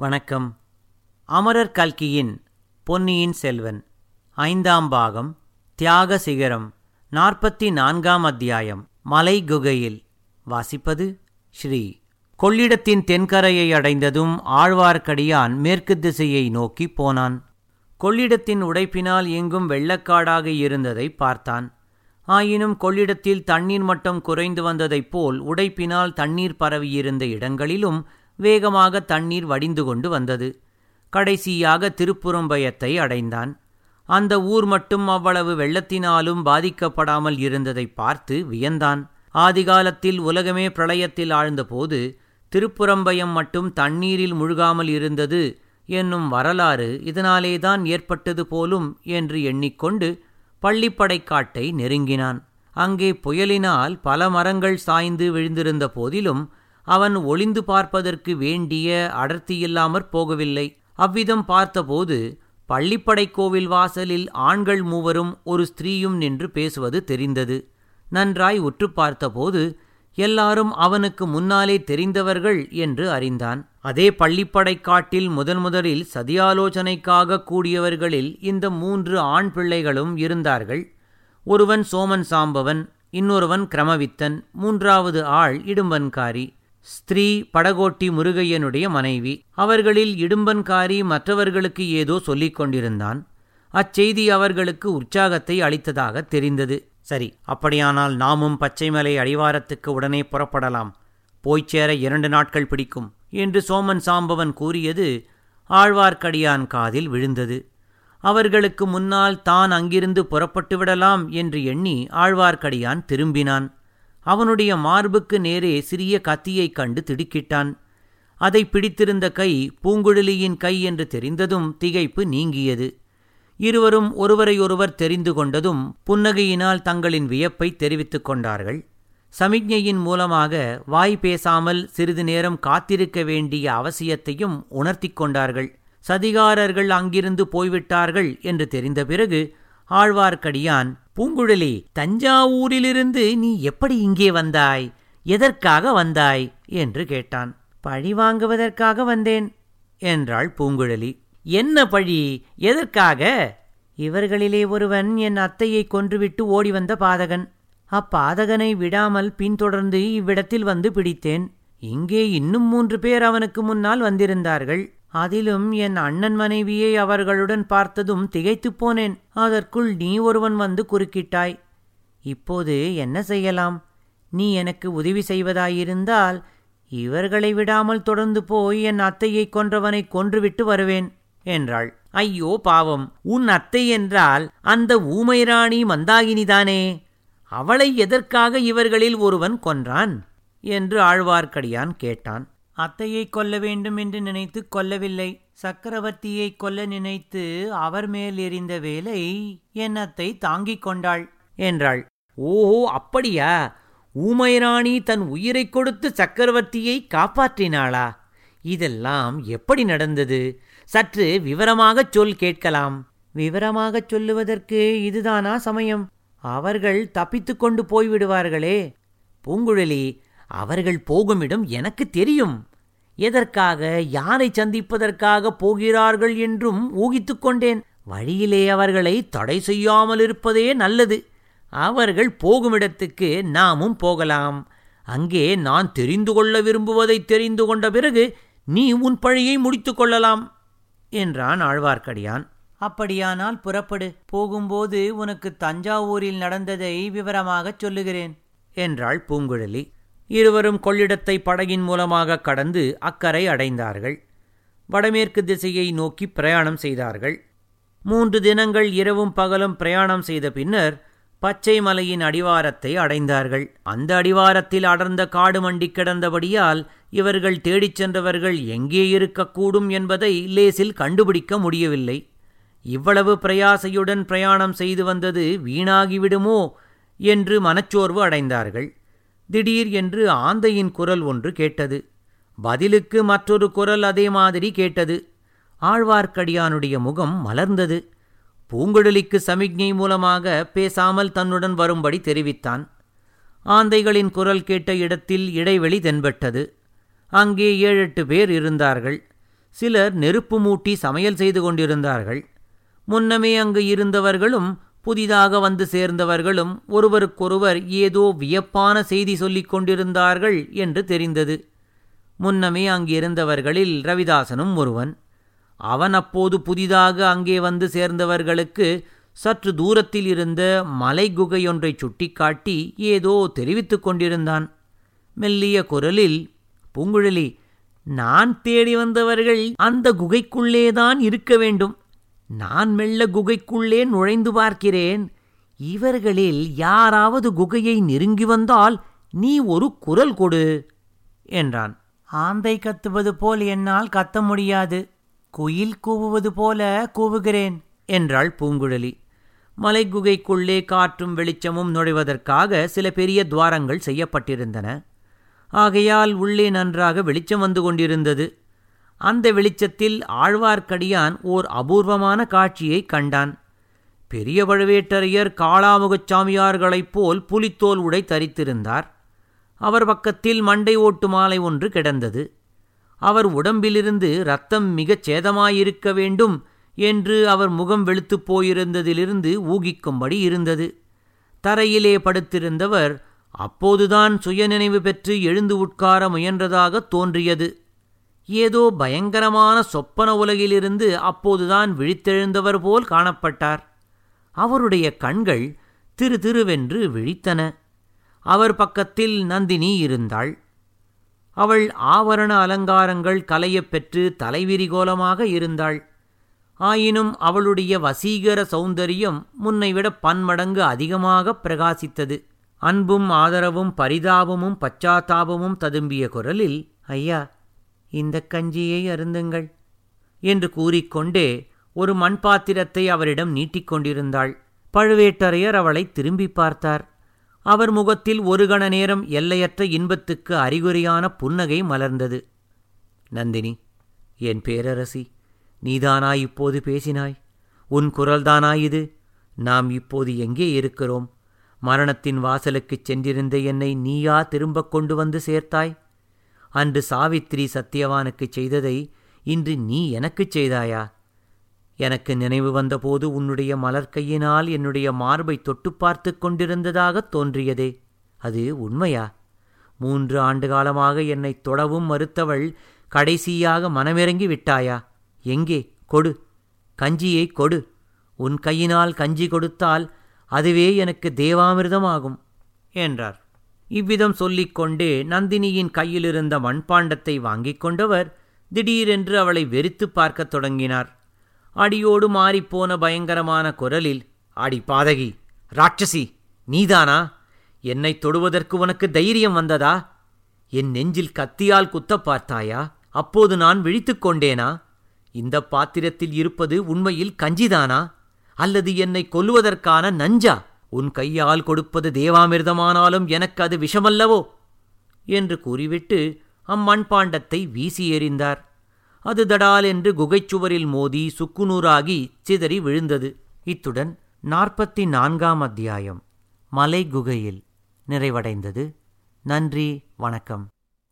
வணக்கம். அமரர் கல்கியின் பொன்னியின் செல்வன் ஐந்தாம் பாகம் தியாக சிகரம் நாற்பத்தி நான்காம் அத்தியாயம் மலை குகையில். வாசிப்பது ஸ்ரீ கொள்ளிடத்தின் தென்கரையை அடைந்ததும் ஆழ்வார்க்கடியான் மேற்கு திசையை நோக்கி போனான். கொள்ளிடத்தின் உடைப்பினால் எங்கும் வெள்ளக்காடாக இருந்ததை பார்த்தான். ஆயினும் கொள்ளிடத்தில் தண்ணீர் மட்டம் குறைந்து வந்ததைப் போல் உடைப்பினால் தண்ணீர் பரவியிருந்த இடங்களிலும் வேகமாக தண்ணீர் வடிந்து கொண்டு வந்தது. கடைசியாக திருப்புறம்பயத்தை அடைந்தான். அந்த ஊர் மட்டும் அவ்வளவு வெள்ளத்தினாலும் பாதிக்கப்படாமல் இருந்ததை பார்த்து வியந்தான். ஆதிகாலத்தில் உலகமே பிரளயத்தில் ஆழ்ந்தபோது திருப்புறம்பயம் மட்டும் தண்ணீரில் முழுகாமல் இருந்தது என்னும் வரலாறு இதனாலேதான் ஏற்பட்டது போலும் என்று எண்ணிக்கொண்டு பள்ளிப்படைக்காட்டை நெருங்கினான். அங்கே புயலினால் பல மரங்கள் சாய்ந்து விழுந்திருந்த போதிலும் அவன் ஒளிந்து பார்ப்பதற்கு வேண்டிய அடர்த்தியில்லாமற் போகவில்லை. அவ்விதம் பார்த்தபோது பள்ளிப்படை கோவில் வாசலில் ஆண்கள் மூவரும் ஒரு ஸ்திரீயும் நின்று பேசுவது தெரிந்தது. நன்றாய் உற்று பார்த்தபோது எல்லாரும் அவனுக்கு முன்னாலே தெரிந்தவர்கள் என்று அறிந்தான். அதே பள்ளிப்படை காட்டில் முதன் முதலில் சதியாலோசனைக்காக கூடியவர்களில் இந்த மூன்று ஆண் பிள்ளைகளும் இருந்தார்கள். ஒருவன் சோமன் சாம்பவன் இன்னொருவன் கிரமவித்தன் மூன்றாவது ஆள் இடும்பன்காரி. ஸ்திரீ படகோட்டி முருகையனுடைய மனைவி. அவர்களில் இடும்பன்காரி மற்றவர்களுக்கு ஏதோ சொல்லிக் கொண்டிருந்தான். அச்செய்தி அவர்களுக்கு உற்சாகத்தை அளித்ததாக தெரிந்தது. சரி அப்படியானால் நாமும் பச்சைமலை அடிவாரத்துக்கு உடனே புறப்படலாம். போய்ச் சேர இரண்டு நாட்கள் பிடிக்கும் என்று சோமன் சாம்பவன் கூறியது ஆழ்வார்க்கடியான் காதில் விழுந்தது. அவர்களுக்கு முன்னால் தான் அங்கிருந்து புறப்பட்டு விடலாம் என்று எண்ணி ஆழ்வார்க்கடியான் திரும்பினான். அவனுடைய மார்புக்கு நேரே சிறிய கத்தியைக் கண்டு திடுக்கிட்டான். அதை பிடித்திருந்த கை பூங்குழலியின் கை என்று தெரிந்ததும் திகைப்பு நீங்கியது. இருவரும் ஒருவரையொருவர் தெரிந்து கொண்டதும் புன்னகையினால் தங்களின் வியப்பை தெரிவித்துக் கொண்டார்கள். சமிக்ஞையின் மூலமாக வாய் பேசாமல் சிறிது நேரம் காத்திருக்க வேண்டிய அவசியத்தையும் உணர்த்திக் கொண்டார்கள். சதிகாரர்கள் அங்கிருந்து போய்விட்டார்கள் என்று தெரிந்த பிறகு ஆழ்வார்க்கடியான் பூங்குழலி தஞ்சாவூரிலிருந்து நீ எப்படி இங்கே வந்தாய்? எதற்காக வந்தாய்? என்று கேட்டான். பழி வாங்குவதற்காக வந்தேன் என்றாள் பூங்குழலி. என்ன பழி? எதற்காக? இவர்களிலே ஒருவன் என் அத்தையை கொன்றுவிட்டு ஓடி வந்த பாதகன். அப்பாதகனை விடாமல் பின்தொடர்ந்து இவ்விடத்தில் வந்து பிடித்தேன். இங்கே இன்னும் மூன்று பேர் அவனுக்கு முன்னால் வந்திருந்தார்கள். அதிலும் என் அண்ணன் மனைவியை அவர்களுடன் பார்த்ததும் திகைத்துப் போனேன். அதற்குள் நீ ஒருவன் வந்து குறுக்கிட்டாய். இப்போது என்ன செய்யலாம்? நீ எனக்கு உதவி செய்வதாயிருந்தால் இவர்களை விடாமல் தொடர்ந்து போய் என் அத்தையை கொன்றவனை கொன்றுவிட்டு வருவேன் என்றாள். ஐயோ பாவம். உன் அத்தை என்றால் அந்த ஊமைராணி மந்தாகினிதானே? அவளை எதற்காக இவர்களில் ஒருவன் கொன்றான்? என்று ஆழ்வார்க்கடியான் கேட்டான். அத்தையை கொல்ல வேண்டும் என்று நினைத்து கொல்லவில்லை சக்கரவர்த்தியை கொல்ல நினைத்து அவர் மேல் எறிந்த வேலை என் அத்தை தாங்கிக் கொண்டாள் என்றாள். ஓஹோ அப்படியா? ஊமைராணி தன் உயிரை கொடுத்து சக்கரவர்த்தியை காப்பாற்றினாளா? இதெல்லாம் எப்படி நடந்தது? சற்று விவரமாகச் சொல் கேட்கலாம். விவரமாகச் சொல்லுவதற்கு இதுதானா சமயம்? அவர்கள் தப்பித்துக் கொண்டு போய்விடுவார்களே. பூங்குழலி அவர்கள் போகுமிடம் எனக்கு தெரியும். எதற்காக யாரை சந்திப்பதற்காக போகிறார்கள் என்றும் ஊகித்துக் கொண்டேன். வழியிலே அவர்களை தடை செய்யாமல் இருப்பதே நல்லது. அவர்கள் போகுமிடத்துக்கு நாமும் போகலாம். அங்கே நான் தெரிந்து கொள்ள விரும்புவதை தெரிந்து கொண்ட பிறகு நீ உன் பழியை முடித்து கொள்ளலாம் என்றான் ஆழ்வார்க்கடியான். அப்படியானால் புறப்படு. போகும்போது உனக்கு தஞ்சாவூரில் நடந்ததை விவரமாகச் சொல்லுகிறேன் என்றாள் பூங்குழலி. இருவரும் கொள்ளிடத்தை படகின் மூலமாக கடந்து அக்கறை அடைந்தார்கள். வடமேற்கு திசையை நோக்கி பிரயாணம் செய்தார்கள். மூன்று தினங்கள் இரவும் பகலும் பிரயாணம் செய்த பின்னர் பச்சை மலையின் அடிவாரத்தை அடைந்தார்கள். அந்த அடிவாரத்தில் அடர்ந்த காடு மண்டி கிடந்தபடியால் இவர்கள் தேடிச் சென்றவர்கள் எங்கே இருக்கக்கூடும் என்பதை லேசில் கண்டுபிடிக்க முடியவில்லை. இவ்வளவு பிரயாசையுடன் பிரயாணம் செய்து வந்தது வீணாகிவிடுமோ என்று மனச்சோர்வு அடைந்தார்கள். திடீர் என்று ஆந்தையின் குரல் ஒன்று கேட்டது. பதிலுக்கு மற்றொரு குரல் அதே மாதிரி கேட்டது. ஆழ்வார்க்கடியானுடைய முகம் மலர்ந்தது. பூங்குழலிக்கு சமிக்ஞை மூலமாக பேசாமல் தன்னுடன் வரும்படி தெரிவித்தான். ஆந்தைகளின் குரல் கேட்ட இடத்தில் இடைவெளி தென்பட்டது. அங்கே ஏழெட்டு பேர் இருந்தார்கள். சிலர் நெருப்பு மூட்டி சமையல் செய்து கொண்டிருந்தார்கள். முன்னமே அங்கு இருந்தவர்களும் புதிதாக வந்து சேர்ந்தவர்களும் ஒருவருக்கொருவர் ஏதோ வியப்பான செய்தி சொல்லிக் கொண்டிருந்தார்கள் என்று தெரிந்தது. முன்னமே அங்கிருந்தவர்களில் ரவிதாசனும் ஒருவன். அவன் அப்போது புதிதாக அங்கே வந்து சேர்ந்தவர்களுக்கு சற்று தூரத்தில் இருந்த மலை குகையொன்றைச் சுட்டிக்காட்டி ஏதோ தெரிவித்துக் கொண்டிருந்தான். மெல்லிய குரலில் பூங்குழலி நான் தேடி வந்தவர்கள் அந்த குகைக்குள்ளேதான் இருக்க வேண்டும். நான் மெல்ல குகைக்குள்ளே நுழைந்து பார்க்கிறேன். இவர்களில் யாராவது குகையை நெருங்கி வந்தால் நீ ஒரு குரல் கொடு என்றான். ஆந்தை கத்துவது போல் என்னால் கத்த முடியாது. குயில் கூவுவது போல கூவுகிறேன் என்றாள் பூங்குழலி. மலைக்குகைக்குள்ளே காற்றும் வெளிச்சமும் நுழைவதற்காக சில பெரிய துவாரங்கள் செய்யப்பட்டிருந்தன. ஆகையால் உள்ளே நன்றாக வெளிச்சம் வந்து கொண்டிருந்தது. அந்த வெளிச்சத்தில் ஆழ்வார்க்கடியான் ஓர் அபூர்வமான காட்சியைக் கண்டான். பெரிய பழுவேட்டரையர் காளாமுகச் சாமியார்களைப் போல் புலித்தோல் உடை தரித்திருந்தார். அவர் பக்கத்தில் மண்டை ஓட்டு மாலை ஒன்று கிடந்தது. அவர் உடம்பிலிருந்து ரத்தம் மிகச் சேதமாயிருக்க வேண்டும் என்று அவர் முகம் வெளுத்துப் போயிருந்ததிலிருந்து ஊகிக்கும்படி இருந்தது. தரையிலே படுத்திருந்தவர் அப்போதுதான் சுயநினைவு பெற்று எழுந்து உட்கார முயன்றதாக தோன்றியது. ஏதோ பயங்கரமான சொப்பன உலகிலிருந்து அப்போதுதான் விழித்தெழுந்தவர் போல் காணப்பட்டார். அவருடைய கண்கள் திரு திருவென்று விழித்தன. அவர் பக்கத்தில் நந்தினி இருந்தாள். அவள் ஆவரண அலங்காரங்கள் கலையப் பெற்று தலைவிரிகோலமாக இருந்தாள். ஆயினும் அவளுடைய வசீகர சௌந்தரியம் முன்னைவிட பன்மடங்கு அதிகமாக பிரகாசித்தது. அன்பும் ஆதரவும் பரிதாபமும் பச்சாத்தாபமும் ததும்பிய குரலில் ஐயா இந்த கஞ்சியை அருந்துங்கள் என்று கூறிக்கொண்டே ஒரு மண்பாத்திரத்தை அவரிடம் நீட்டிக்கொண்டிருந்தாள். பழுவேட்டரையர் அவளை திரும்பி பார்த்தார். அவர் முகத்தில் ஒரு கண நேரம் எல்லையற்ற இன்பத்துக்கு அறிகுறியான புன்னகை மலர்ந்தது. நந்தினி என் பேரரசி நீதானா இப்போது பேசினாய்? உன் குரல்தானா இது? நாம் இப்போது எங்கே இருக்கிறோம்? மரணத்தின் வாசலுக்குச் சென்றிருந்த என்னை நீயா திரும்பக் கொண்டு வந்து சேர்த்தாய்? அன்று சாவித்திரி சத்தியவானுக்கு செய்ததை இன்று நீ எனக்குச் செய்தாயா? எனக்கு நினைவு வந்தபோது உன்னுடைய மலர்க்கையினால் என்னுடைய மார்பை தொட்டு பார்த்து கொண்டிருந்ததாகத் தோன்றியதே. அது உண்மையா? மூன்று ஆண்டு காலமாக என்னை தொடவும் மறுத்தவள் கடைசியாக மனமிறங்கி விட்டாயா? எங்கே? கொடு. கஞ்சியை கொடு. உன் கையினால் கஞ்சி கொடுத்தால் அதுவே எனக்கு தேவாமிர்தமாகும் என்றார். இவ்விதம் சொல்லிக்கொண்டே நந்தினியின் கையிலிருந்த மண்பாண்டத்தை வாங்கிக் கொண்டவர் திடீரென்று அவளை வெறித்துப் பார்க்கத் தொடங்கினார். அடியோடு மாறிப்போன பயங்கரமான குரலில் அடி பாதகி ராட்சசி நீதானா? என்னை தொடுவதற்கு உனக்கு தைரியம் வந்ததா? என் நெஞ்சில் கத்தியால் குத்தப் பார்த்தாயா? அப்போது நான் விழித்துக் கொண்டேனா? இந்த பாத்திரத்தில் இருப்பது உண்மையில் கஞ்சிதானா? அல்லது என்னை கொல்லுவதற்கான நஞ்சா? உன் கையால் கொடுப்பது தேவாமிர்தமானாலும் எனக்கு அது விஷமல்லவோ? என்று கூறிவிட்டு அம்மண்பாண்டத்தை வீசி எறிந்தார். அது தடால் என்று குகைச்சுவரில் மோதி சுக்குநூறாகி சிதறி விழுந்தது. இத்துடன் நாற்பத்தி நான்காம் அத்தியாயம் மலை குகையில் நிறைவடைந்தது. நன்றி வணக்கம்.